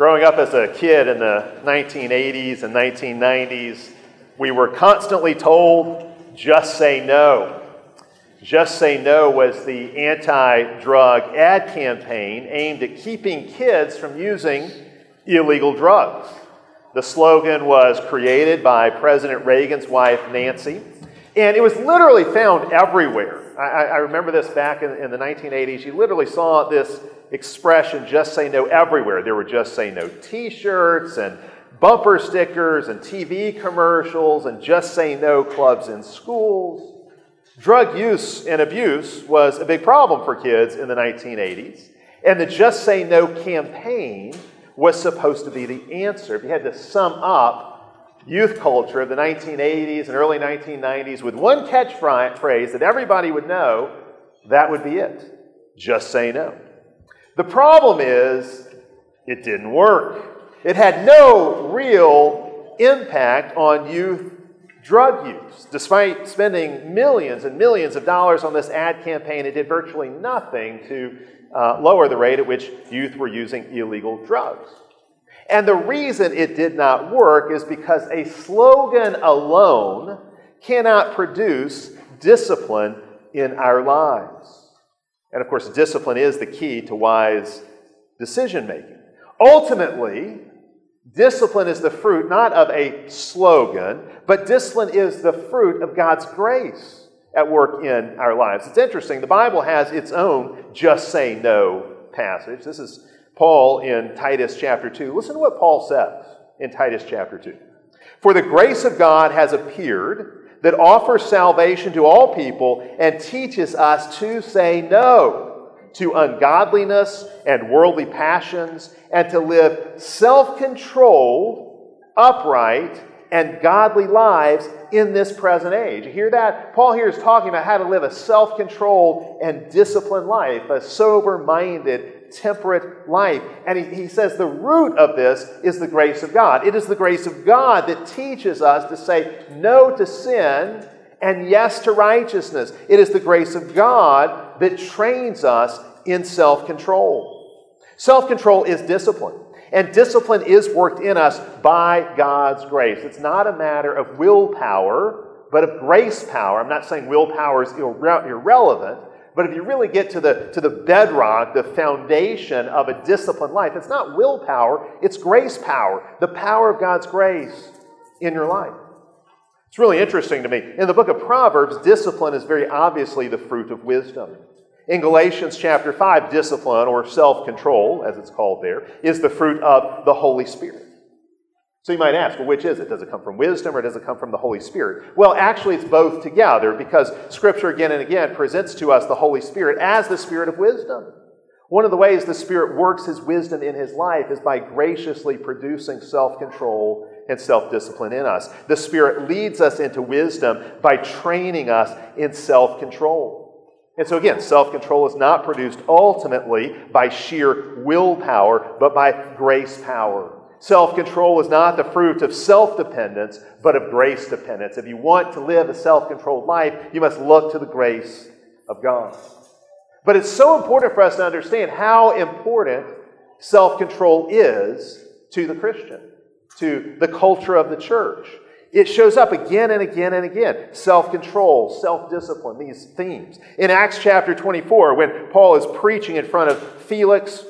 Growing up as a kid in the 1980s and 1990s, we were constantly told, just say no. Just Say No was the anti drug ad campaign aimed at keeping kids from using illegal drugs. The slogan was created by President Reagan's wife, Nancy, and it was literally found everywhere. I, I remember this back in, in the 1980s. You literally saw this expression, just say no, everywhere. There were just say no t shirts and bumper stickers and TV commercials and just say no clubs in schools. Drug use and abuse was a big problem for kids in the 1980s, and the Just Say No campaign was supposed to be the answer. If you had to sum up youth culture of the 1980s and early 1990s with one catchphrase that everybody would know, that would be it. Just say no. The problem is, it didn't work. It had no real impact on youth drug use. Despite spending millions and millions of dollars on this ad campaign, it did virtually nothing to uh, lower the rate at which youth were using illegal drugs. And the reason it did not work is because a slogan alone cannot produce discipline in our lives. And of course, discipline is the key to wise decision making. Ultimately, Discipline is the fruit not of a slogan, but discipline is the fruit of God's grace at work in our lives. It's interesting. The Bible has its own just say no passage. This is Paul in Titus chapter 2. Listen to what Paul says in Titus chapter 2. For the grace of God has appeared that offers salvation to all people and teaches us to say no to ungodliness and worldly passions, and to live self controlled, upright, and godly lives in this present age. You hear that? Paul here is talking about how to live a self controlled and disciplined life, a sober minded, temperate life. And he, he says the root of this is the grace of God. It is the grace of God that teaches us to say no to sin and yes to righteousness. It is the grace of God that trains us in self control. Self control is discipline. And discipline is worked in us by God's grace. It's not a matter of willpower, but of grace power. I'm not saying willpower is irre- irrelevant, but if you really get to the, to the bedrock, the foundation of a disciplined life, it's not willpower, it's grace power, the power of God's grace in your life. It's really interesting to me. In the book of Proverbs, discipline is very obviously the fruit of wisdom. In Galatians chapter 5, discipline or self control, as it's called there, is the fruit of the Holy Spirit. So you might ask, well, which is it? Does it come from wisdom or does it come from the Holy Spirit? Well, actually, it's both together because Scripture again and again presents to us the Holy Spirit as the Spirit of wisdom. One of the ways the Spirit works His wisdom in His life is by graciously producing self control and self discipline in us. The Spirit leads us into wisdom by training us in self control. And so, again, self control is not produced ultimately by sheer willpower, but by grace power. Self control is not the fruit of self dependence, but of grace dependence. If you want to live a self controlled life, you must look to the grace of God. But it's so important for us to understand how important self control is to the Christian, to the culture of the church. It shows up again and again and again. Self control, self discipline, these themes. In Acts chapter 24, when Paul is preaching in front of Felix,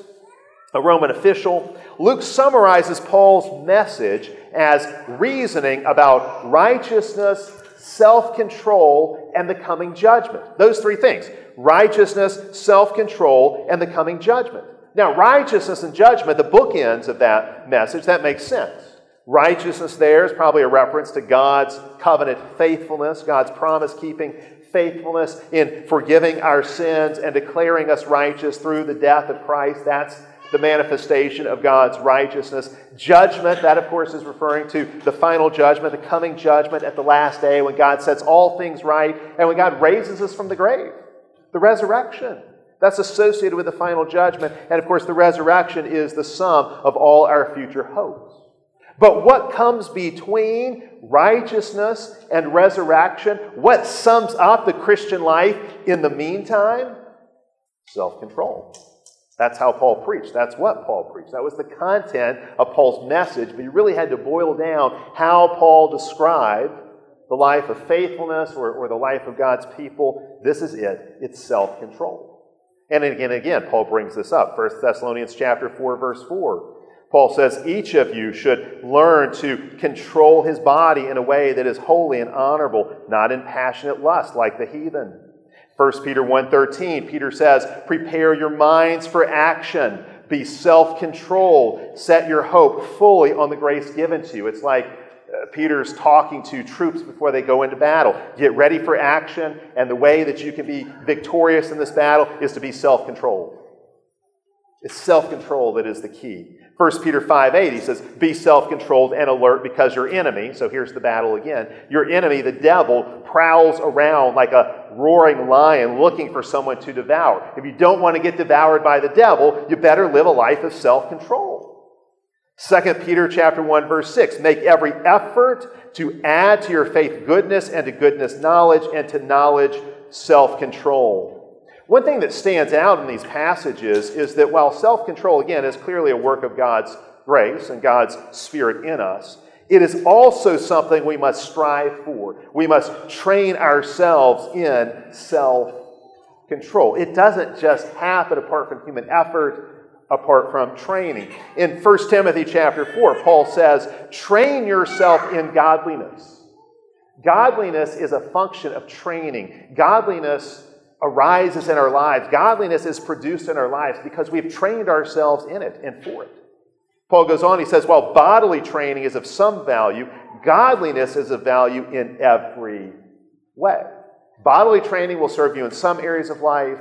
a Roman official, Luke summarizes Paul's message as reasoning about righteousness, self control, and the coming judgment. Those three things righteousness, self control, and the coming judgment. Now, righteousness and judgment, the bookends of that message, that makes sense. Righteousness there is probably a reference to God's covenant faithfulness, God's promise keeping faithfulness in forgiving our sins and declaring us righteous through the death of Christ. That's the manifestation of God's righteousness. Judgment, that of course is referring to the final judgment, the coming judgment at the last day when God sets all things right and when God raises us from the grave. The resurrection. That's associated with the final judgment. And of course, the resurrection is the sum of all our future hopes. But what comes between righteousness and resurrection? What sums up the Christian life in the meantime? Self control. That's how Paul preached. That's what Paul preached. That was the content of Paul's message, but you really had to boil down how Paul described the life of faithfulness or, or the life of God's people. This is it. It's self-control. And again, again, Paul brings this up. 1 Thessalonians chapter 4, verse 4. Paul says each of you should learn to control his body in a way that is holy and honorable, not in passionate lust like the heathen. 1 Peter 1:13, Peter says, "Prepare your minds for action. Be self-controlled. Set your hope fully on the grace given to you." It's like uh, Peter's talking to troops before they go into battle. Get ready for action, and the way that you can be victorious in this battle is to be self-controlled. It's self-control that is the key. 1 Peter 5 8, he says, Be self controlled and alert because your enemy, so here's the battle again, your enemy, the devil, prowls around like a roaring lion looking for someone to devour. If you don't want to get devoured by the devil, you better live a life of self control. 2 Peter chapter 1 verse 6 make every effort to add to your faith goodness and to goodness knowledge and to knowledge self-control one thing that stands out in these passages is that while self control, again, is clearly a work of God's grace and God's Spirit in us, it is also something we must strive for. We must train ourselves in self control. It doesn't just happen apart from human effort, apart from training. In 1 Timothy chapter 4, Paul says, train yourself in godliness. Godliness is a function of training. Godliness arises in our lives. Godliness is produced in our lives because we've trained ourselves in it and for it. Paul goes on, he says, while bodily training is of some value, godliness is of value in every way. Bodily training will serve you in some areas of life,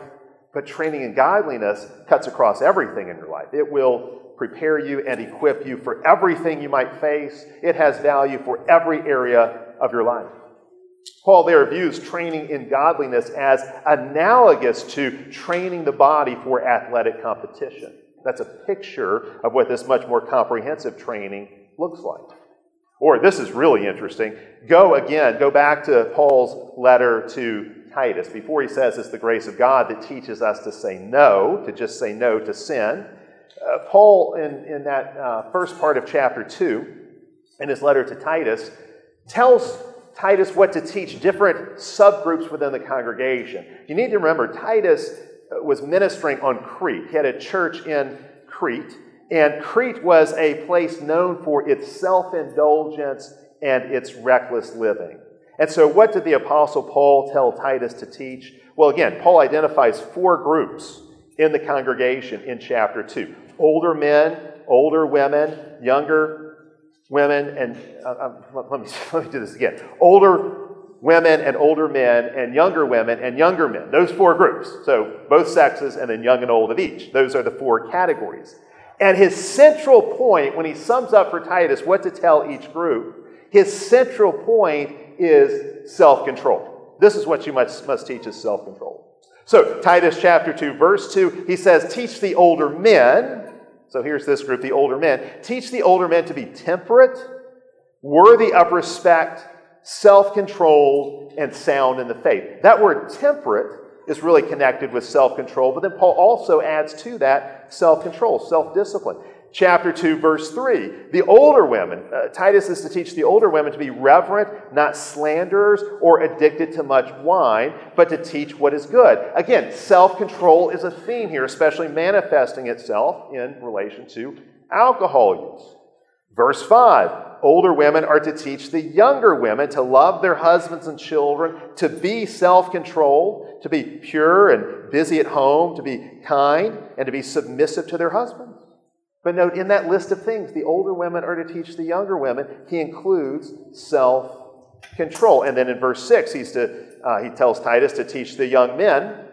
but training in godliness cuts across everything in your life. It will prepare you and equip you for everything you might face. It has value for every area of your life. Paul there views training in godliness as analogous to training the body for athletic competition. That's a picture of what this much more comprehensive training looks like. Or this is really interesting. Go again, go back to Paul's letter to Titus. Before he says it's the grace of God that teaches us to say no, to just say no to sin. Uh, Paul, in, in that uh, first part of chapter 2, in his letter to Titus, tells Titus what to teach different subgroups within the congregation. You need to remember, Titus uh, was ministering on Crete. He had a church in Crete, and Crete was a place known for its self indulgence and its reckless living. And so, what did the Apostle Paul tell Titus to teach? Well, again, Paul identifies four groups in the congregation in chapter 2 older men, older women, younger women and uh, uh let, me, let me do this again. Older women and older men and younger women and younger men. Those four groups. So both sexes and then young and old of each. Those are the four categories. And his central point when he sums up for titus what to tell each group his central point is self-control. This is what you must, must teach is self-control. So titus chapter 2 verse 2 he says teach the older men so here's this group, the older men. Teach the older men to be temperate, worthy of respect, self controlled, and sound in the faith. That word temperate is really connected with self control, but then Paul also adds to that self control, self discipline chapter 2, verse 3. The older women, uh, Titus is to teach the older women to be reverent, not slanderers or addicted to much wine, but to teach what is good. Again, self control is a theme here, especially manifesting itself in relation to alcohol use. Verse 5 Older women are to teach the younger women to love their husbands and children, to be self controlled, to be pure and busy at home, to be kind, and to be submissive to their husbands. But note, in that list of things, the older women are to teach the younger women. He includes self control. And then in verse 6, he's to, uh, he tells Titus to teach the young men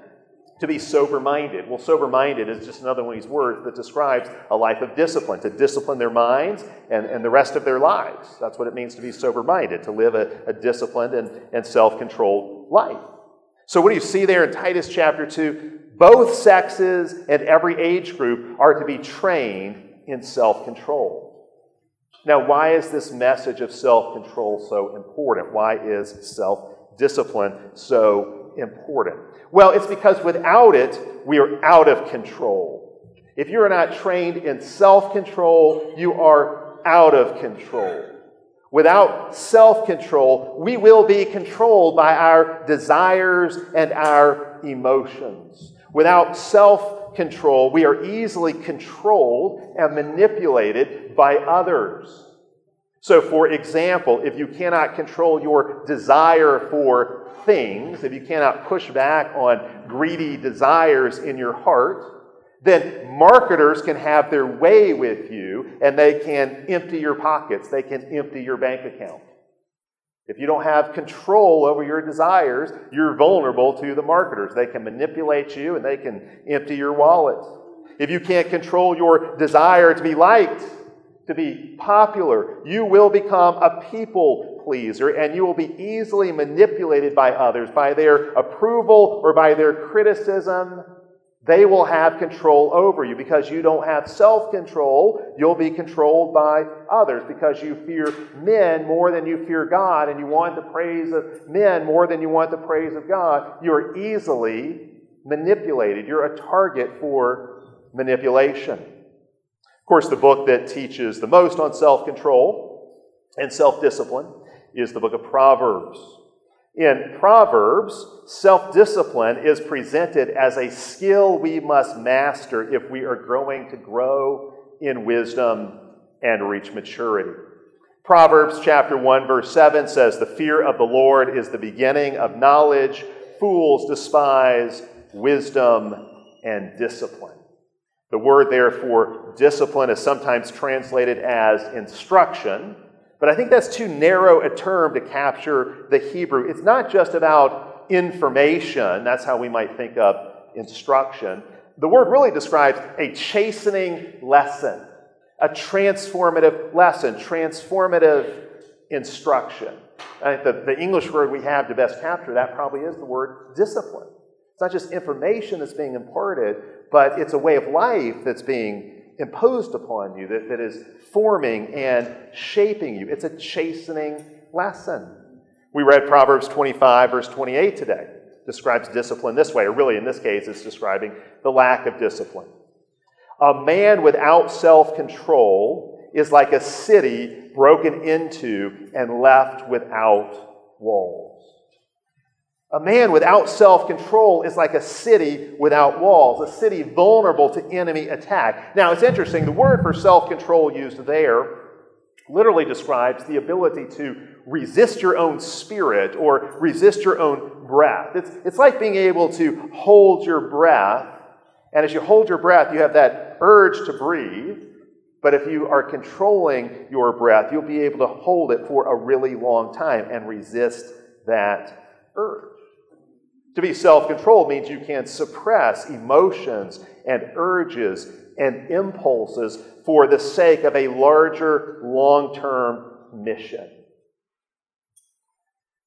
to be sober minded. Well, sober minded is just another one of these words that describes a life of discipline, to discipline their minds and, and the rest of their lives. That's what it means to be sober minded, to live a, a disciplined and, and self controlled life. So, what do you see there in Titus chapter 2? Both sexes and every age group are to be trained in self control. Now, why is this message of self control so important? Why is self discipline so important? Well, it's because without it, we are out of control. If you are not trained in self control, you are out of control. Without self control, we will be controlled by our desires and our emotions. Without self control, we are easily controlled and manipulated by others. So, for example, if you cannot control your desire for things, if you cannot push back on greedy desires in your heart, then marketers can have their way with you and they can empty your pockets, they can empty your bank account. If you don't have control over your desires, you're vulnerable to the marketers. They can manipulate you and they can empty your wallet. If you can't control your desire to be liked, to be popular, you will become a people pleaser and you will be easily manipulated by others, by their approval or by their criticism they will have control over you because you don't have self control. You'll be controlled by others because you fear men more than you fear God and you want the praise of men more than you want the praise of God. You're easily manipulated. You're a target for manipulation. Of course, the book that teaches the most on self control and self discipline is the book of Proverbs. In Proverbs, self discipline is presented as a skill we must master if we are growing to grow in wisdom and reach maturity. Proverbs chapter 1 verse 7 says the fear of the Lord is the beginning of knowledge fools despise wisdom and discipline. The word therefore discipline is sometimes translated as instruction but I think that's too narrow a term to capture the Hebrew. It's not just about information, that's how we might think of instruction. The word really describes a chastening lesson, a transformative lesson, transformative instruction. I think the, the English word we have to best capture that probably is the word discipline. It's not just information that's being imparted, but it's a way of life that's being imposed upon you, that, that is forming and shaping you. It's a chastening lesson. We read Proverbs 25, verse 28 today. Describes discipline this way, or really in this case, it's describing the lack of discipline. A man without self control is like a city broken into and left without walls. A man without self control is like a city without walls, a city vulnerable to enemy attack. Now, it's interesting, the word for self control used there literally describes the ability to resist your own spirit or resist your own breath. It's, it's like being able to hold your breath, and as you hold your breath, you have that urge to breathe. But if you are controlling your breath, you'll be able to hold it for a really long time and resist that urge. To be self controlled means you can suppress emotions and urges and impulses for the sake of a larger long term mission.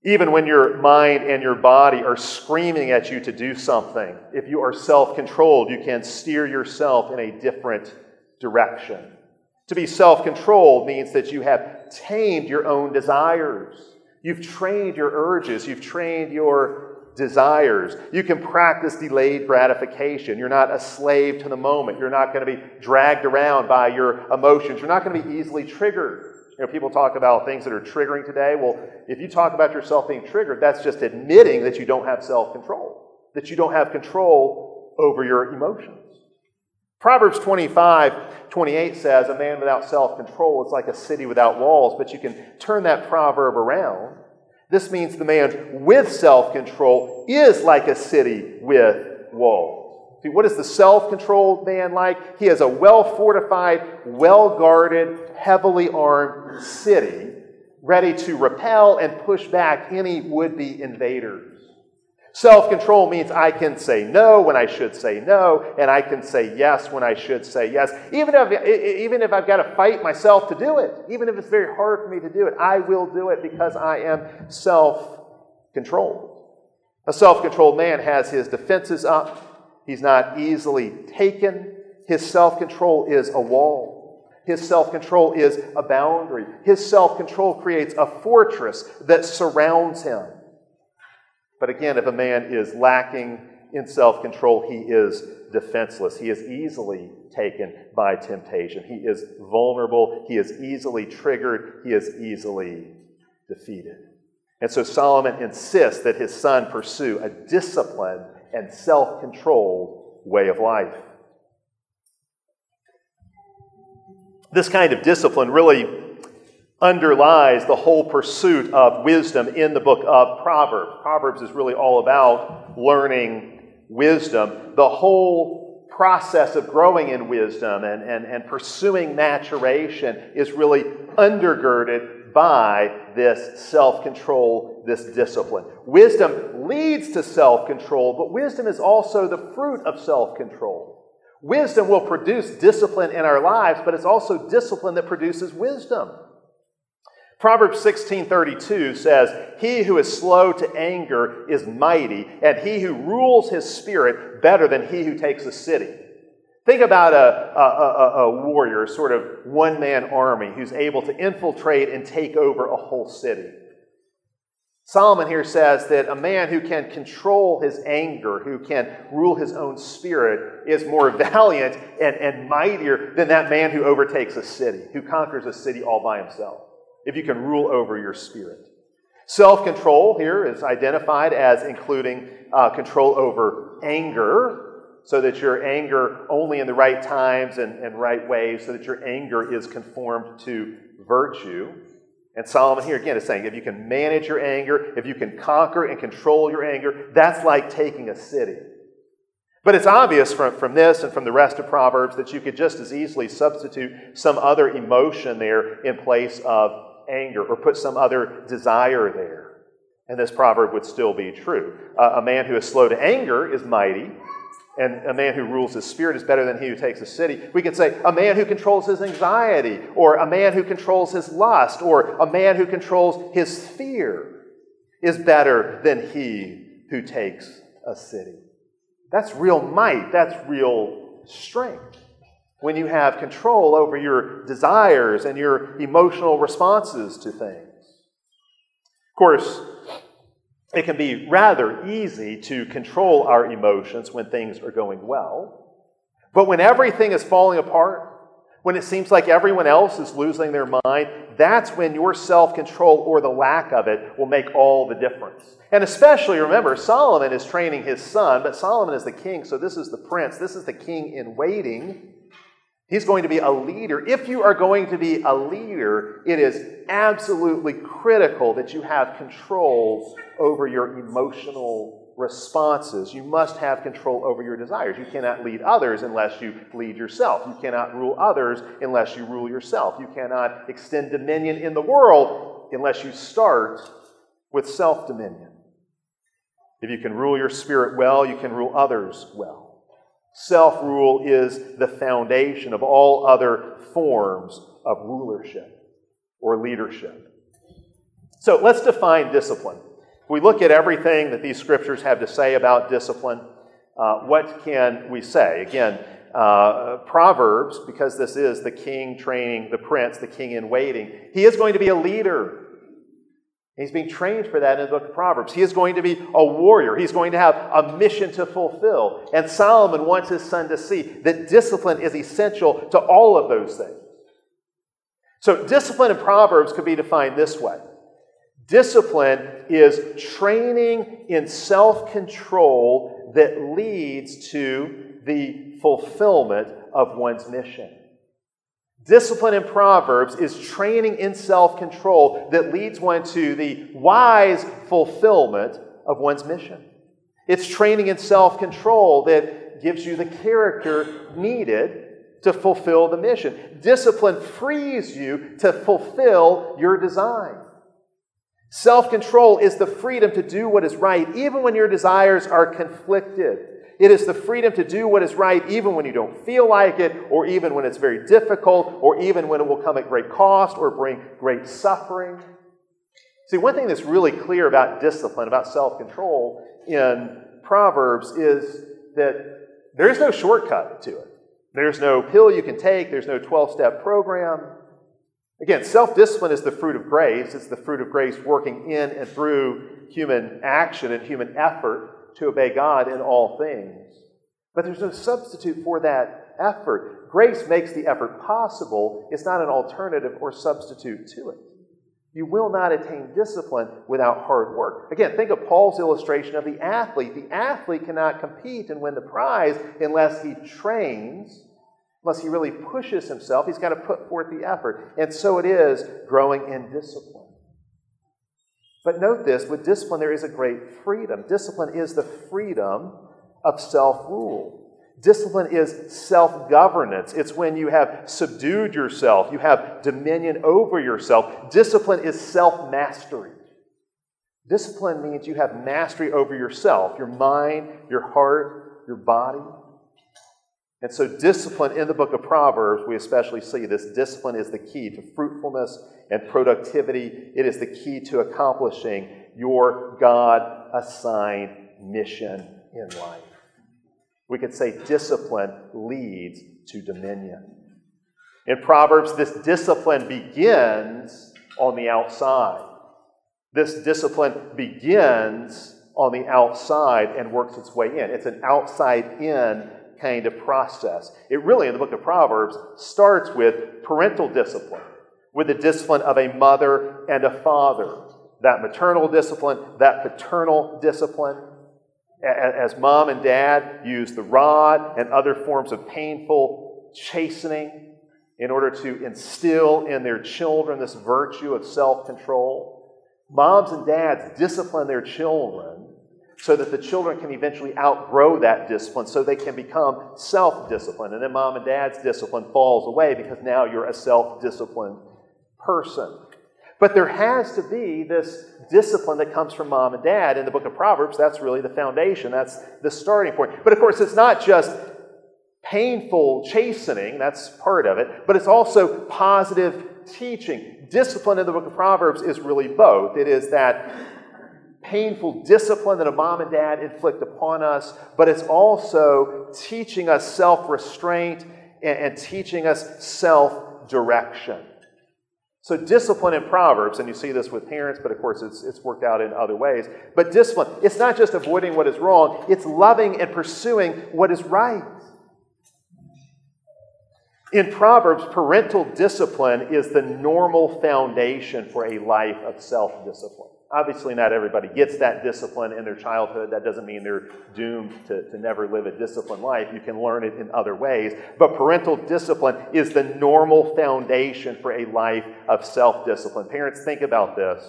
Even when your mind and your body are screaming at you to do something, if you are self controlled, you can steer yourself in a different direction. To be self controlled means that you have tamed your own desires. You've trained your urges. You've trained your desires. You can practice delayed gratification. You're not a slave to the moment. You're not going to be dragged around by your emotions. You're not going to be easily triggered. You know, people talk about things that are triggering today. Well, if you talk about yourself being triggered, that's just admitting that you don't have self control, that you don't have control over your emotions. Proverbs 25, 28 says, A man without self control is like a city without walls, but you can turn that proverb around this means the man with self control is like a city with walls. See, what is the self controlled man like? He is a well fortified, well guarded, heavily armed city ready to repel and push back any would be invaders. Self control means I can say no when I should say no, and I can say yes when I should say yes. Even if, even if I've got to fight myself to do it, even if it's very hard for me to do it, I will do it because I am self controlled. A self controlled man has his defenses up, he's not easily taken. His self control is a wall. His self control is a boundary. His self control creates a fortress that surrounds him. But again, if a man is lacking in self control, he is defenseless. He is easily taken by temptation. He is vulnerable. He is easily triggered. He is easily defeated. And so Solomon insists that his son pursue a disciplined and self controlled way of life. This kind of discipline really underlies the whole pursuit of wisdom in the book of Proverbs. Proverbs is really all about learning wisdom. The whole process of growing in wisdom and, and, and pursuing maturation is really undergirded by this self control, this discipline. Wisdom leads to self control, but wisdom is also the fruit of self control. Wisdom will produce discipline in our lives, but it's also discipline that produces wisdom. Proverbs 16:32 says, "He who is slow to anger is mighty, and he who rules his spirit better than he who takes a city." Think about a, a, a, a warrior, sort of one man army, who's able to infiltrate and take over a whole city. Solomon here says that a man who can control his anger, who can rule his own spirit, is more valiant and, and mightier than that man who overtakes a city, who conquers a city all by himself if you can rule over your spirit. Self control here is identified as including uh, control over anger, so that your anger only in the right times and, and right ways, so that your anger is conformed to virtue. And Solomon here again is saying if you can manage your anger, if you can conquer and control your anger, that's like taking a city. But it's obvious from, from this and from the rest of Proverbs that you could just as easily substitute some other emotion there in place of anger or put some other desire there. And this proverb would still be true. Uh, a man who is slow to anger is mighty, and a man who rules his spirit is better than he who takes a city. We could say a man who controls his anxiety, or a man who controls his lust, or a man who controls his fear is better than he who takes a city. That's real might, that's real strength when you have control over your desires and your emotional responses to things. Of course, it can be rather easy to control our emotions when things are going well. But when everything is falling apart, when it seems like everyone else is losing their mind, that's when your self control or the lack of it will make all the difference. And especially remember, Solomon is training his son, but Solomon is the king, so this is the prince, this is the king in waiting. He's going to be a leader. If you are going to be a leader, it is absolutely critical that you have control over your emotional responses. You must have control over your desires. You cannot lead others unless you lead yourself. You cannot rule others unless you rule yourself. You cannot extend dominion in the world unless you start with self dominion. If you can rule your spirit well, you can rule others well. Self rule is the foundation of all other forms of rulership or leadership. So let's define discipline. If we look at everything that these scriptures have to say about discipline, uh, what can we say? Again, uh, Proverbs, because this is the king training the prince, the king in waiting, he is going to be a leader. He's being trained for that in the book of Proverbs. He is going to be a warrior. He's going to have a mission to fulfill. And Solomon wants his son to see that discipline is essential to all of those things. So, discipline in Proverbs could be defined this way discipline is training in self control that leads to the fulfillment of one's mission. Discipline in Proverbs is training in self control that leads one to the wise fulfillment of one's mission. It's training in self control that gives you the character needed to fulfill the mission. Discipline frees you to fulfill your design. Self control is the freedom to do what is right, even when your desires are conflicted. It is the freedom to do what is right even when you don't feel like it, or even when it's very difficult, or even when it will come at great cost or bring great suffering. See, one thing that's really clear about discipline, about self control in Proverbs is that there's no shortcut to it. There's no pill you can take, there's no 12 step program. Again, self discipline is the fruit of grace. It's the fruit of grace working in and through human action and human effort to obey God in all things. But there's no substitute for that effort. Grace makes the effort possible, it's not an alternative or substitute to it. You will not attain discipline without hard work. Again, think of Paul's illustration of the athlete. The athlete cannot compete and win the prize unless he trains, unless he really pushes himself. He's got to put forth the effort. And so it is growing in discipline. But note this with discipline, there is a great freedom. Discipline is the freedom of self rule. Discipline is self governance. It's when you have subdued yourself, you have dominion over yourself. Discipline is self mastery. Discipline means you have mastery over yourself, your mind, your heart, your body. And so, discipline in the book of Proverbs, we especially see this. Discipline is the key to fruitfulness and productivity, it is the key to accomplishing your God assigned mission in life. We could say discipline leads to dominion. In Proverbs, this discipline begins on the outside. This discipline begins on the outside and works its way in. It's an outside in kind of process. It really, in the book of Proverbs, starts with parental discipline, with the discipline of a mother and a father. That maternal discipline, that paternal discipline as mom and dad use the rod and other forms of painful chastening in order to instill in their children this virtue of self control, moms and dads discipline their children so that the children can eventually outgrow that discipline so they can become self disciplined. And then mom and dad's discipline falls away because now you're a self disciplined person. But there has to be this discipline that comes from mom and dad. In the book of Proverbs, that's really the foundation, that's the starting point. But of course, it's not just painful chastening, that's part of it, but it's also positive teaching. Discipline in the book of Proverbs is really both. It is that painful discipline that a mom and dad inflict upon us, but it's also teaching us self restraint and, and teaching us self direction. So, discipline in Proverbs, and you see this with parents, but of course it's, it's worked out in other ways. But discipline, it's not just avoiding what is wrong, it's loving and pursuing what is right. In Proverbs, parental discipline is the normal foundation for a life of self discipline. Obviously, not everybody gets that discipline in their childhood. That doesn't mean they're doomed to, to never live a disciplined life. You can learn it in other ways. But parental discipline is the normal foundation for a life of self discipline. Parents, think about this.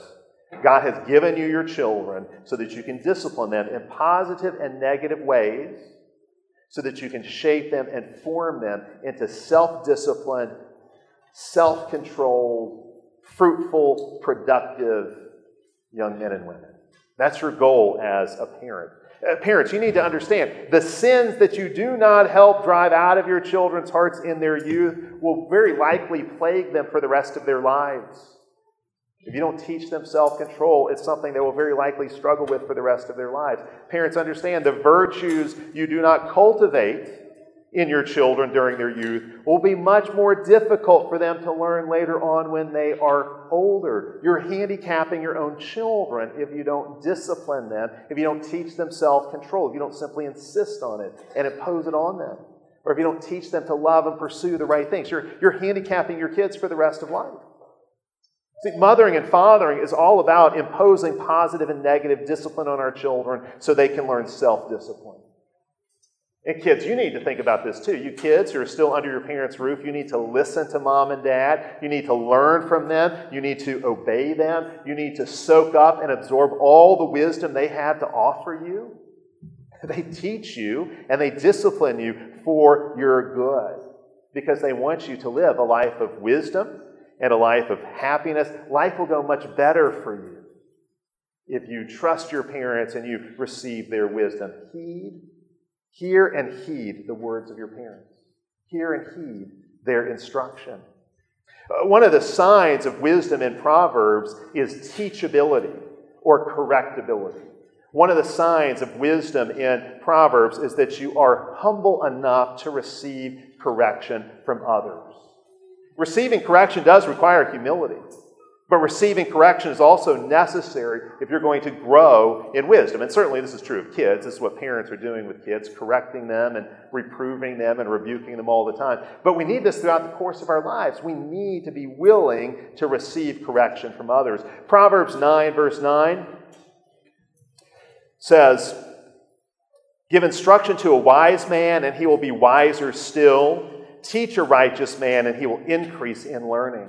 God has given you your children so that you can discipline them in positive and negative ways, so that you can shape them and form them into self disciplined, self controlled, fruitful, productive young men and women. That's your goal as a parent. Uh, parents, you need to understand the sins that you do not help drive out of your children's hearts in their youth will very likely plague them for the rest of their lives. If you don't teach them self control, it's something they will very likely struggle with for the rest of their lives. Parents, understand the virtues you do not cultivate in your children during their youth will be much more difficult for them to learn later on when they are older. You're handicapping your own children if you don't discipline them, if you don't teach them self control, if you don't simply insist on it and impose it on them, or if you don't teach them to love and pursue the right things. You're, you're handicapping your kids for the rest of life. See, mothering and fathering is all about imposing positive and negative discipline on our children so they can learn self discipline. And kids, you need to think about this too. You kids who are still under your parents' roof, you need to listen to mom and dad. You need to learn from them. You need to obey them. You need to soak up and absorb all the wisdom they have to offer you. They teach you and they discipline you for your good because they want you to live a life of wisdom and a life of happiness. Life will go much better for you if you trust your parents and you receive their wisdom. Heed Hear and heed the words of your parents. Hear and heed their instruction. Uh, one of the signs of wisdom in Proverbs is teachability or correctability. One of the signs of wisdom in Proverbs is that you are humble enough to receive correction from others. Receiving correction does require humility. But receiving correction is also necessary if you're going to grow in wisdom. And certainly this is true of kids. This is what parents are doing with kids, correcting them and reproving them and rebuking them all the time. But we need this throughout the course of our lives. We need to be willing to receive correction from others. Proverbs 9, verse 9 says, Give instruction to a wise man, and he will be wiser still. Teach a righteous man, and he will increase in learning.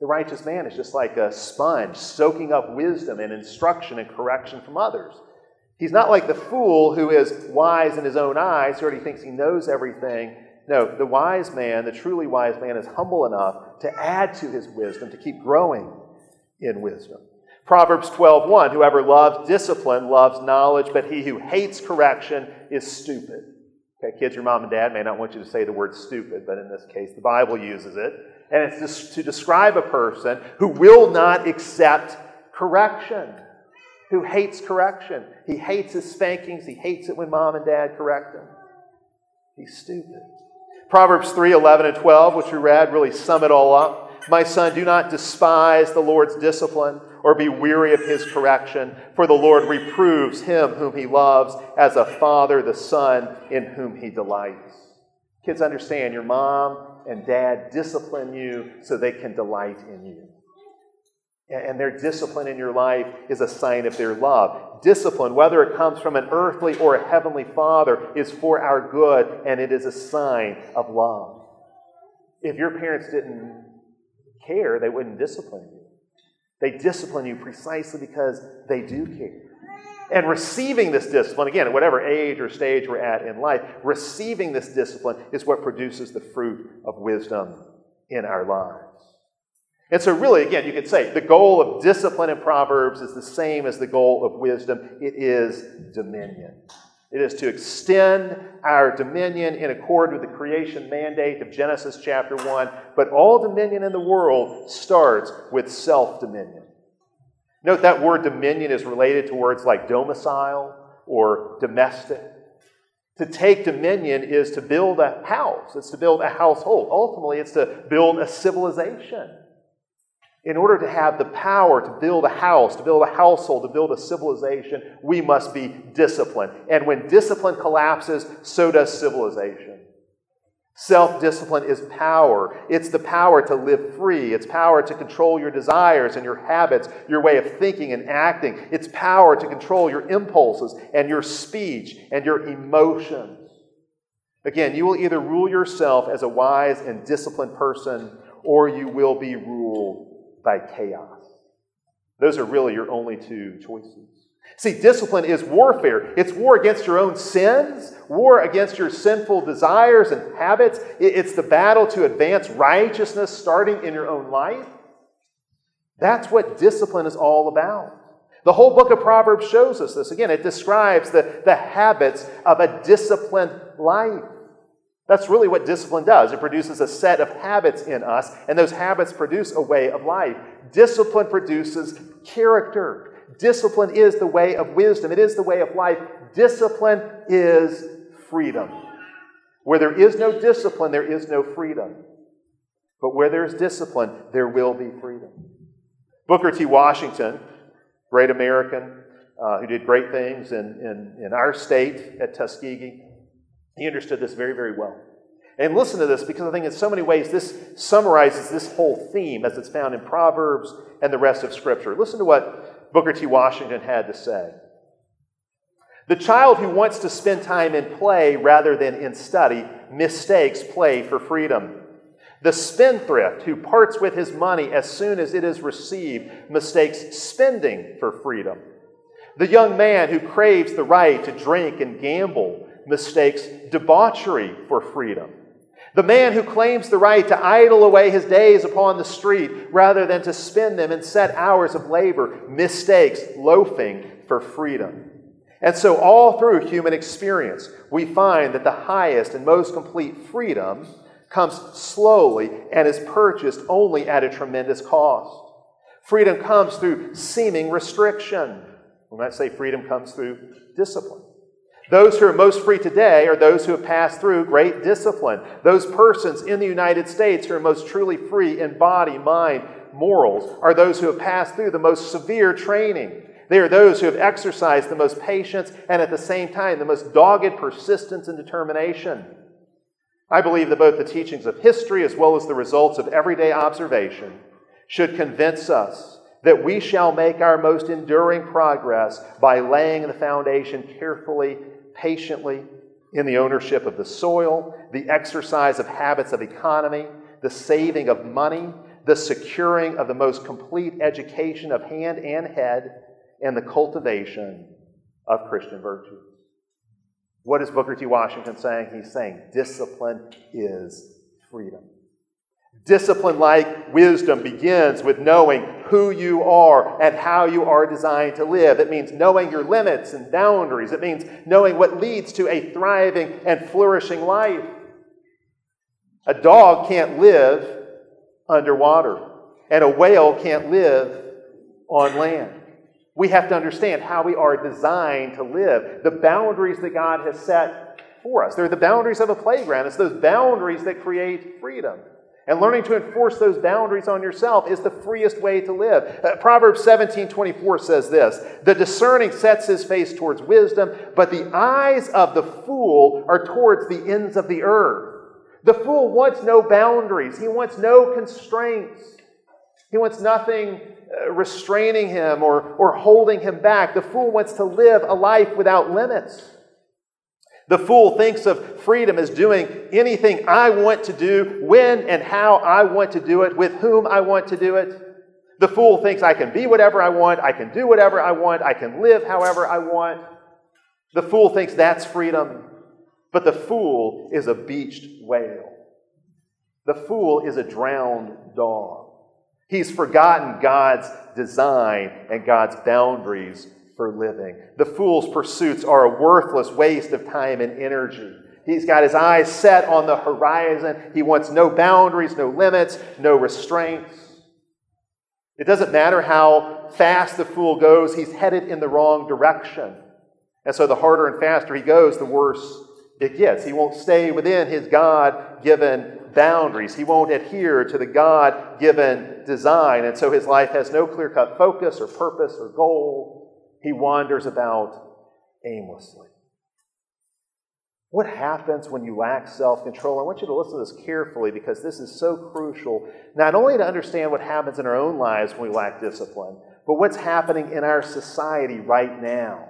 The righteous man is just like a sponge, soaking up wisdom and instruction and correction from others. He's not like the fool who is wise in his own eyes, who already thinks he knows everything. No, the wise man, the truly wise man, is humble enough to add to his wisdom, to keep growing in wisdom. Proverbs 12:1 Whoever loves discipline loves knowledge, but he who hates correction is stupid. Okay, kids, your mom and dad may not want you to say the word stupid, but in this case, the Bible uses it. And it's just to describe a person who will not accept correction, who hates correction. He hates his spankings, he hates it when mom and dad correct him. He's stupid. Proverbs 3 11 and 12, which we read, really sum it all up. My son, do not despise the Lord's discipline or be weary of his correction, for the Lord reproves him whom he loves as a father the son in whom he delights. Kids, understand your mom and dad discipline you so they can delight in you. And their discipline in your life is a sign of their love. Discipline, whether it comes from an earthly or a heavenly father, is for our good and it is a sign of love. If your parents didn't care, they wouldn't discipline you. They discipline you precisely because they do care. And receiving this discipline, again, at whatever age or stage we're at in life, receiving this discipline is what produces the fruit of wisdom in our lives. And so, really, again, you could say the goal of discipline in Proverbs is the same as the goal of wisdom it is dominion. It is to extend our dominion in accord with the creation mandate of Genesis chapter 1. But all dominion in the world starts with self dominion. Note that word dominion is related to words like domicile or domestic. To take dominion is to build a house, it's to build a household. Ultimately, it's to build a civilization in order to have the power to build a house, to build a household, to build a civilization, we must be disciplined. And when discipline collapses, so does civilization. Self discipline is power. It's the power to live free. It's power to control your desires and your habits, your way of thinking and acting. It's power to control your impulses and your speech and your emotions. Again, you will either rule yourself as a wise and disciplined person or you will be ruled by chaos. Those are really your only two choices. See, discipline is warfare. It's war against your own sins, war against your sinful desires and habits. It's the battle to advance righteousness starting in your own life. That's what discipline is all about. The whole book of Proverbs shows us this. Again, it describes the, the habits of a disciplined life. That's really what discipline does. It produces a set of habits in us, and those habits produce a way of life. Discipline produces character. Discipline is the way of wisdom, it is the way of life. Discipline is freedom. Where there is no discipline, there is no freedom. But where there is discipline, there will be freedom. Booker T. Washington, great American uh, who did great things in, in, in our state at Tuskegee, he understood this very, very well. And listen to this because I think in so many ways this summarizes this whole theme as it's found in Proverbs and the rest of Scripture. Listen to what Booker T. Washington had to say. The child who wants to spend time in play rather than in study mistakes play for freedom. The spendthrift who parts with his money as soon as it is received mistakes spending for freedom. The young man who craves the right to drink and gamble mistakes debauchery for freedom. The man who claims the right to idle away his days upon the street rather than to spend them in set hours of labor mistakes loafing for freedom. And so, all through human experience, we find that the highest and most complete freedom comes slowly and is purchased only at a tremendous cost. Freedom comes through seeming restriction. We might say freedom comes through discipline. Those who are most free today are those who have passed through great discipline. Those persons in the United States who are most truly free in body, mind, morals are those who have passed through the most severe training. They are those who have exercised the most patience and at the same time the most dogged persistence and determination. I believe that both the teachings of history as well as the results of everyday observation should convince us that we shall make our most enduring progress by laying the foundation carefully, patiently, in the ownership of the soil, the exercise of habits of economy, the saving of money, the securing of the most complete education of hand and head, and the cultivation of Christian virtues. What is Booker T. Washington saying? He's saying discipline is freedom. Discipline, like wisdom, begins with knowing who you are and how you are designed to live. It means knowing your limits and boundaries. It means knowing what leads to a thriving and flourishing life. A dog can't live underwater, and a whale can't live on land. We have to understand how we are designed to live, the boundaries that God has set for us. They're the boundaries of a playground, it's those boundaries that create freedom. And learning to enforce those boundaries on yourself is the freest way to live. Uh, Proverbs 17 24 says this The discerning sets his face towards wisdom, but the eyes of the fool are towards the ends of the earth. The fool wants no boundaries, he wants no constraints, he wants nothing uh, restraining him or, or holding him back. The fool wants to live a life without limits. The fool thinks of freedom as doing anything I want to do, when and how I want to do it, with whom I want to do it. The fool thinks I can be whatever I want, I can do whatever I want, I can live however I want. The fool thinks that's freedom, but the fool is a beached whale. The fool is a drowned dog. He's forgotten God's design and God's boundaries for living. The fool's pursuits are a worthless waste of time and energy. He's got his eyes set on the horizon. He wants no boundaries, no limits, no restraints. It doesn't matter how fast the fool goes, he's headed in the wrong direction. And so the harder and faster he goes, the worse it gets. He won't stay within his God given boundaries. He won't adhere to the God given design. And so his life has no clear cut focus or purpose or goal. He wanders about aimlessly. What happens when you lack self control? I want you to listen to this carefully because this is so crucial, not only to understand what happens in our own lives when we lack discipline, but what's happening in our society right now.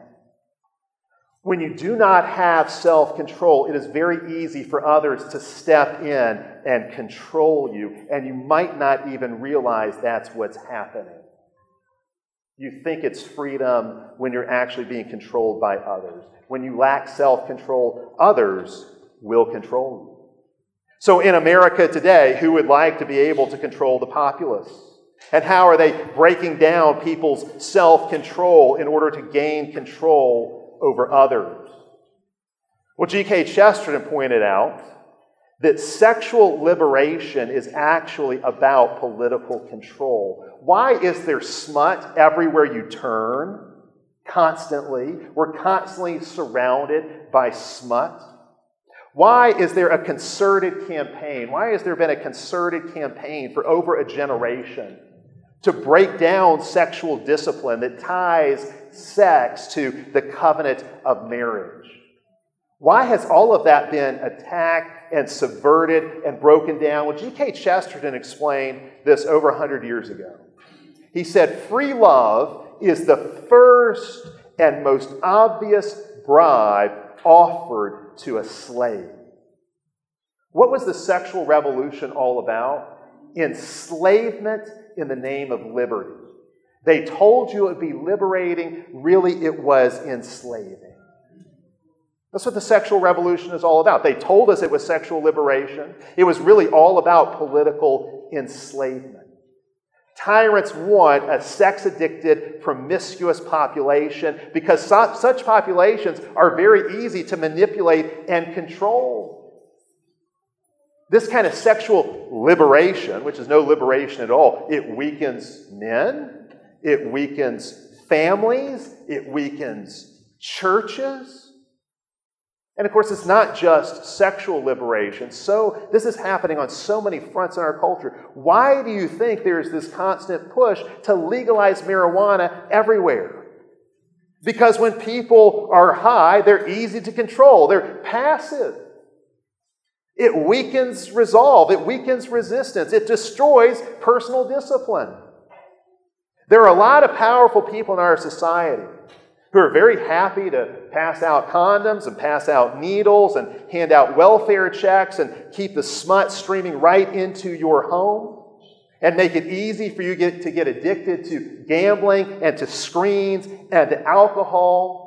When you do not have self control, it is very easy for others to step in and control you, and you might not even realize that's what's happening. You think it's freedom when you're actually being controlled by others. When you lack self control, others will control you. So, in America today, who would like to be able to control the populace? And how are they breaking down people's self control in order to gain control over others. Well, G.K. Chesterton pointed out that sexual liberation is actually about political control. Why is there smut everywhere you turn? Constantly. We're constantly surrounded by smut. Why is there a concerted campaign? Why has there been a concerted campaign for over a generation to break down sexual discipline that ties sex to the covenant of marriage. Why has all of that been attacked and subverted and broken down? Well, G.K. Chesterton explained this over 100 years ago. He said, Free love is the first and most obvious bribe offered to a slave. What was the sexual revolution all about? Enslavement in the name of liberty. They told you it would be liberating, really, it was enslaving. That's what the sexual revolution is all about. They told us it was sexual liberation, it was really all about political enslavement. Tyrants want a sex addicted, promiscuous population because such populations are very easy to manipulate and control. This kind of sexual liberation, which is no liberation at all, it weakens men, it weakens families, it weakens churches. And of course, it's not just sexual liberation. So, this is happening on so many fronts in our culture. Why do you think there's this constant push to legalize marijuana everywhere? Because when people are high, they're easy to control, they're passive. It weakens resolve, it weakens resistance, it destroys personal discipline. There are a lot of powerful people in our society who are very happy to pass out condoms and pass out needles and hand out welfare checks and keep the smut streaming right into your home and make it easy for you get, to get addicted to gambling and to screens and to alcohol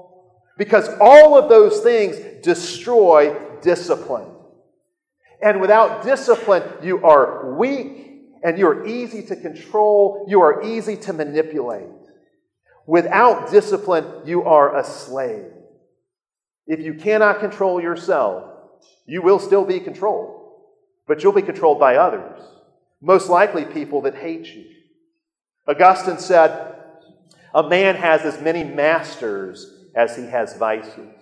because all of those things destroy discipline. And without discipline, you are weak and you are easy to control, you are easy to manipulate. Without discipline, you are a slave. If you cannot control yourself, you will still be controlled, but you'll be controlled by others, most likely people that hate you. Augustine said, A man has as many masters as he has vices.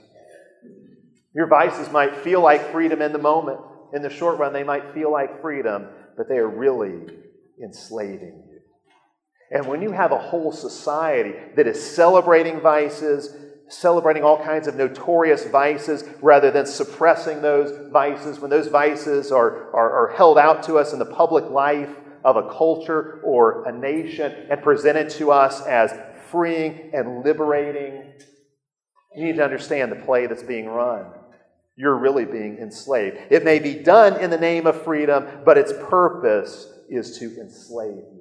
Your vices might feel like freedom in the moment. In the short run, they might feel like freedom, but they are really enslaving. And when you have a whole society that is celebrating vices, celebrating all kinds of notorious vices rather than suppressing those vices, when those vices are, are, are held out to us in the public life of a culture or a nation and presented to us as freeing and liberating, you need to understand the play that's being run you're really being enslaved. It may be done in the name of freedom, but its purpose is to enslave you,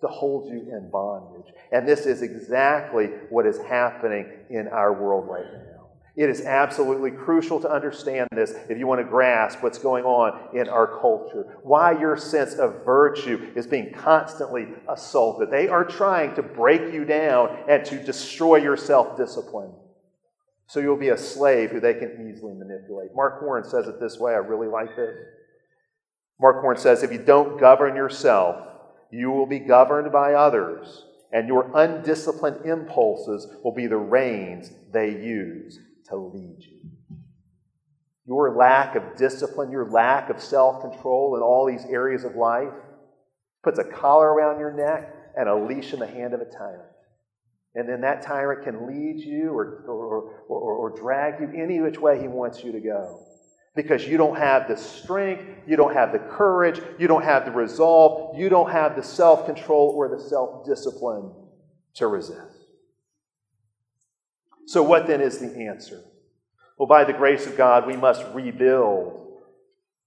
to hold you in bondage. And this is exactly what is happening in our world right now. It is absolutely crucial to understand this if you want to grasp what's going on in our culture. Why your sense of virtue is being constantly assaulted. They are trying to break you down and to destroy your self discipline. So you'll be a slave who they can easily manipulate. Mark Warren says it this way. I really like this. Mark Warren says if you don't govern yourself, you will be governed by others, and your undisciplined impulses will be the reins they use to lead you. Your lack of discipline, your lack of self control in all these areas of life puts a collar around your neck and a leash in the hand of a tyrant. And then that tyrant can lead you or, or, or, or, drag you any which way he wants you to go. Because you don't have the strength, you don't have the courage, you don't have the resolve, you don't have the self control or the self discipline to resist. So, what then is the answer? Well, by the grace of God, we must rebuild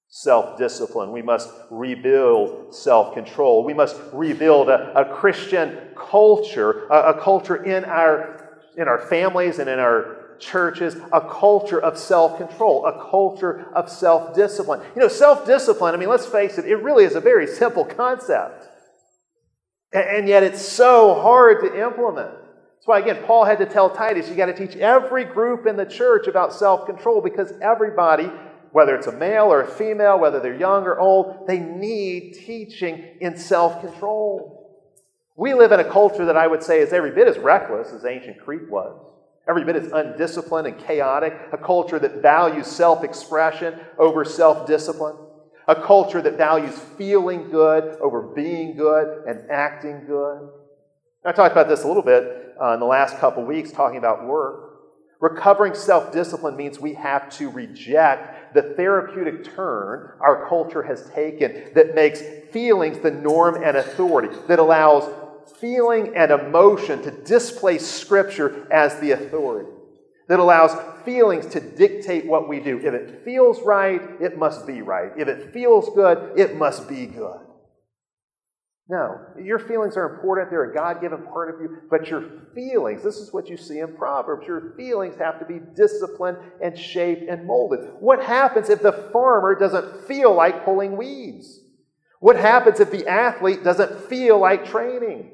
self discipline. We must rebuild self control. We must rebuild a, a Christian culture, a, a, culture in our, in our families and in our churches, a culture of self control, a culture of self discipline. You know, self discipline, I mean, let's face it, it really is a very simple concept. And, yet it's so hard to implement. That's why, again, Paul had to tell Titus, you got to teach every group in the church about self control because everybody whether it's a male or a female, whether they're young or old, they need teaching in self control. We live in a culture that I would say is every bit as reckless as ancient Crete was, every bit as undisciplined and chaotic, a culture that values self expression over self discipline, a culture that values feeling good over being good and acting good. I talked about this a little bit uh, in the last couple weeks, talking about work. Recovering self discipline means we have to reject the therapeutic turn our culture has taken that makes feelings the norm and authority, that allows feeling and emotion to displace Scripture as the authority, that allows feelings to dictate what we do. If it feels right, it must be right. If it feels good, it must be good. No, your feelings are important. They're a God given part of you. But your feelings, this is what you see in Proverbs, your feelings have to be disciplined and shaped and molded. What happens if the farmer doesn't feel like pulling weeds? What happens if the athlete doesn't feel like training?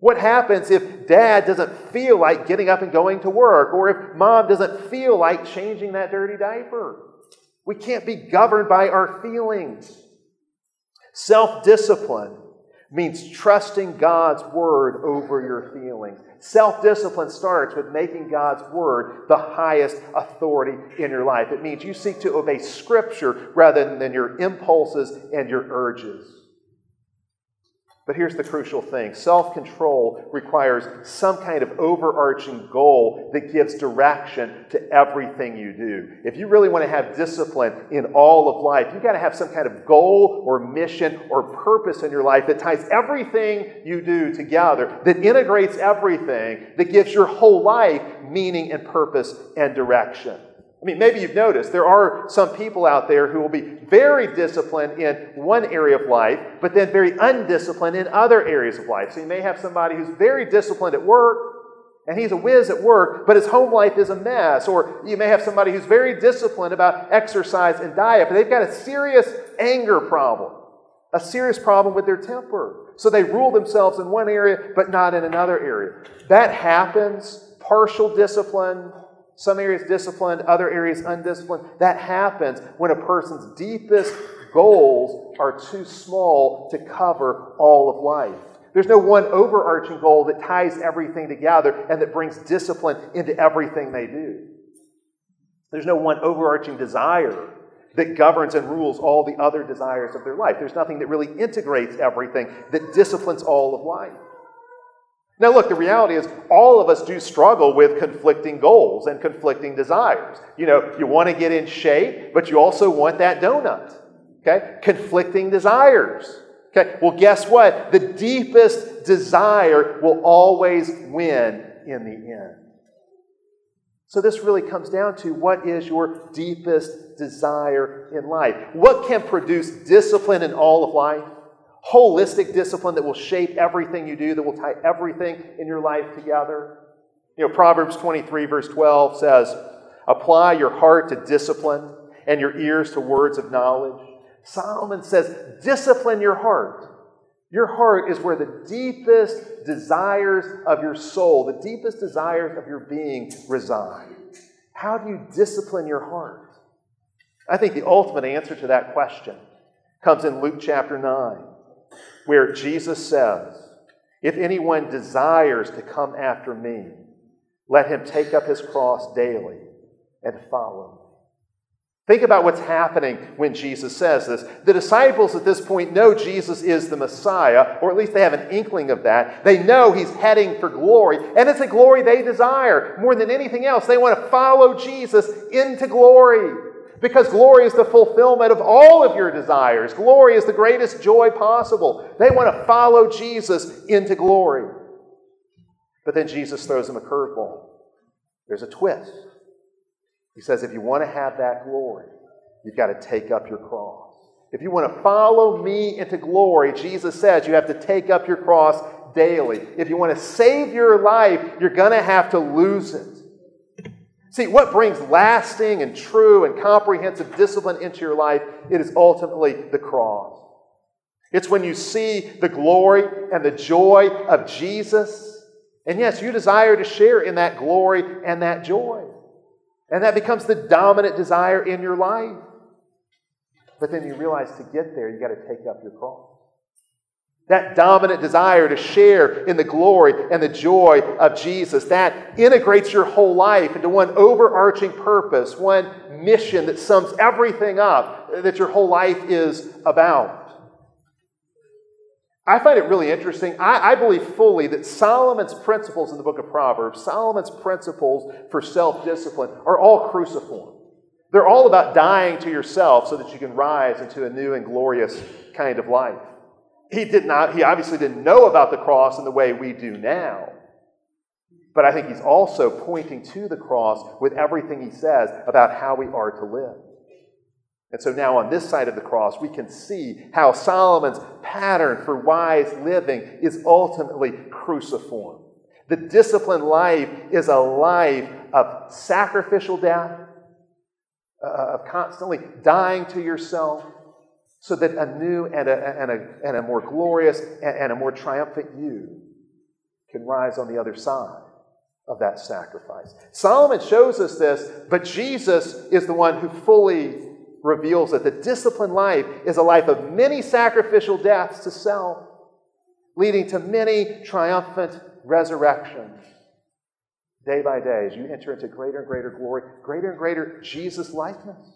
What happens if dad doesn't feel like getting up and going to work? Or if mom doesn't feel like changing that dirty diaper? We can't be governed by our feelings. Self discipline means trusting God's word over your feelings. Self discipline starts with making God's word the highest authority in your life. It means you seek to obey Scripture rather than your impulses and your urges. But here's the crucial thing self control requires some kind of overarching goal that gives direction to everything you do. If you really want to have discipline in all of life, you've got to have some kind of goal or mission or purpose in your life that ties everything you do together, that integrates everything, that gives your whole life meaning and purpose and direction. I mean, maybe you've noticed there are some people out there who will be very disciplined in one area of life, but then very undisciplined in other areas of life. So you may have somebody who's very disciplined at work, and he's a whiz at work, but his home life is a mess. Or you may have somebody who's very disciplined about exercise and diet, but they've got a serious anger problem, a serious problem with their temper. So they rule themselves in one area, but not in another area. That happens. Partial discipline, some areas disciplined, other areas undisciplined. That happens when a person's deepest goals are too small to cover all of life. There's no one overarching goal that ties everything together and that brings discipline into everything they do. There's no one overarching desire that governs and rules all the other desires of their life. There's nothing that really integrates everything that disciplines all of life. Now, look, the reality is all of us do struggle with conflicting goals and conflicting desires. You know, you want to get in shape, but you also want that donut. Okay? Conflicting desires. Okay? Well, guess what? The deepest desire will always win in the end. So, this really comes down to what is your deepest desire in life? What can produce discipline in all of life? Holistic discipline that will shape everything you do, that will tie everything in your life together. You know, Proverbs 23, verse 12 says, Apply your heart to discipline and your ears to words of knowledge. Solomon says, Discipline your heart. Your heart is where the deepest desires of your soul, the deepest desires of your being reside. How do you discipline your heart? I think the ultimate answer to that question comes in Luke chapter 9 where Jesus says, If anyone desires to come after me, let him take up his cross daily and follow me. Think about what's happening when Jesus says this. The disciples at this point know Jesus is the Messiah, or at least they have an inkling of that. They know he's heading for glory, and it's a glory they desire more than anything else. They want to follow Jesus into glory. Because glory is the fulfillment of all of your desires. Glory is the greatest joy possible. They want to follow Jesus into glory. But then Jesus throws them a curveball. There's a twist. He says, if you want to have that glory, you've got to take up your cross. If you want to follow me into glory, Jesus says you have to take up your cross daily. If you want to save your life, you're going to have to lose it. See, what brings lasting and true and comprehensive discipline into your life, it is ultimately the cross. It's when you see the glory and the joy of Jesus. And yes, you desire to share in that glory and that joy. And that becomes the dominant desire in your life. But then you realize to get there, you got to take up your cross. That dominant desire to share in the glory and the joy of Jesus, that integrates your whole life into one overarching purpose, one mission that sums everything up that your whole life is about. I find it really interesting. I, I, believe fully that Solomon's principles in the book of Proverbs, Solomon's principles for self discipline, are all cruciform. They're all about dying to yourself so that you can rise into a new and glorious kind of life. He did not, he obviously didn't know about the cross in the way we do now. But I think he's also pointing to the cross with everything he says about how we are to live. And so now on this side of the cross, we can see how Solomon's pattern for wise living is ultimately cruciform. The disciplined life is a life of sacrificial death, uh, of constantly dying to yourself, so that a new and a, and a, and a more glorious and a more triumphant you can rise on the other side of that sacrifice. Solomon shows us this, but Jesus is the one who fully reveals that the disciplined life is a life of many sacrificial deaths to self leading to many triumphant resurrections. Day by day, as you enter into greater and greater glory, greater and greater Jesus likeness.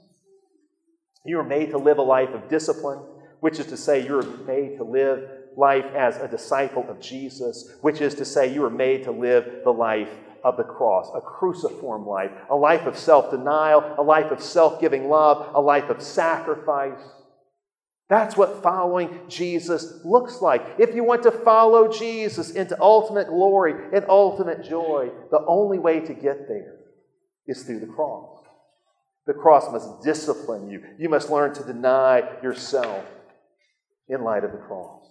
You are made to live a life of discipline, which is to say, you are made to live life as a disciple of Jesus, which is to say, you are made to live the life of the cross, a cruciform life, a life of self denial, a life of self giving love, a life of sacrifice. That's what following Jesus looks like. If you want to follow Jesus into ultimate glory and ultimate joy, the only way to get there is through the cross. The cross must discipline you. You must learn to deny yourself in light of the cross.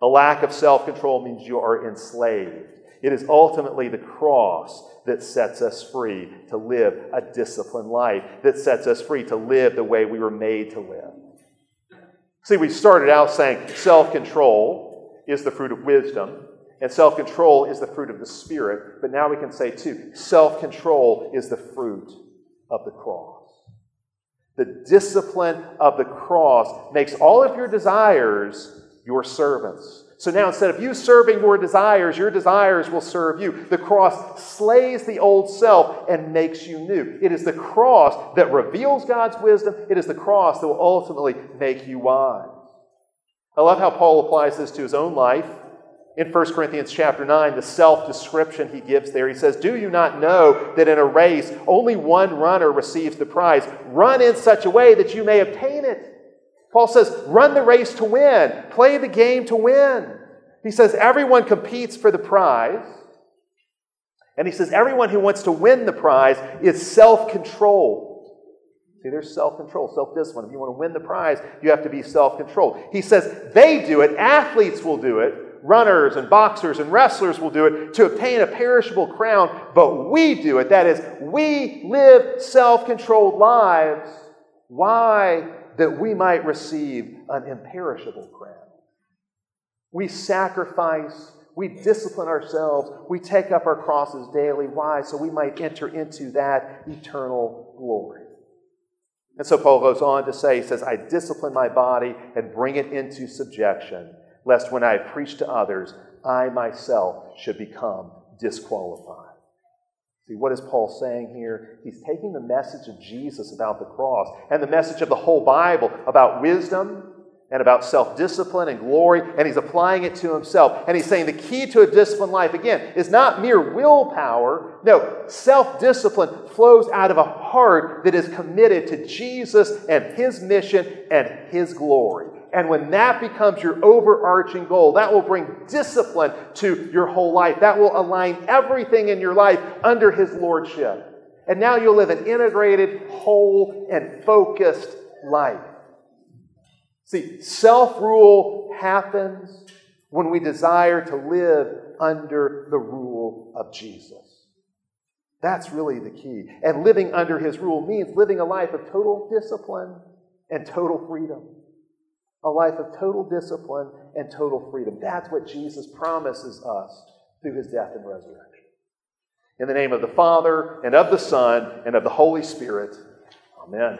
A lack of self control means you are enslaved. It is ultimately the cross that sets us free to live a disciplined life, that sets us free to live the way we were made to live. See, we started out saying self control is the fruit of wisdom, and self control is the fruit of the Spirit. But now we can say, too, self control is the fruit of the cross. The discipline of the cross makes all of your desires your servants. So now instead of you serving your desires, your desires will serve you. The cross slays the old self and makes you new. It is the cross that reveals God's wisdom. It is the cross that will ultimately make you wise. I love how Paul applies this to his own life. In 1 Corinthians chapter 9, the self description he gives there, he says, Do you not know that in a race only one runner receives the prize? Run in such a way that you may obtain it. Paul says, run the race to win, play the game to win. He says, everyone competes for the prize. And he says, everyone who wants to win the prize is self controlled. See, there's self control, self discipline. If you want to win the prize, you have to be self controlled. He says, they do it, athletes will do it, runners and boxers and wrestlers will do it to obtain a perishable crown, but we do it. That is, we live self controlled lives. Why? that we might receive an imperishable crown. We sacrifice, we discipline ourselves, we take up our crosses daily. Why? So we might enter into that eternal glory. And so Paul goes on to say, he says, I discipline my body and bring it into subjection, lest when I preach to others, I myself should become disqualified. See, what is Paul saying here? He's taking the message of Jesus about the cross and the message of the whole Bible about wisdom and about self discipline and glory, and he's applying it to himself. And he's saying the key to a disciplined life, again, is not mere willpower. No, self discipline flows out of a heart that is committed to Jesus and his mission and his glory. And when that becomes your overarching goal, that will bring discipline to your whole life. That will align everything in your life under His Lordship. And now you'll live an integrated, whole, and focused life. See, self rule happens when we desire to live under the rule of Jesus. That's really the key. And living under his rule means living a life of total discipline and total freedom a life of total discipline and total freedom. That's what Jesus promises us through his death and resurrection. In the name of the Father, and of the Son, and of the Holy Spirit, amen.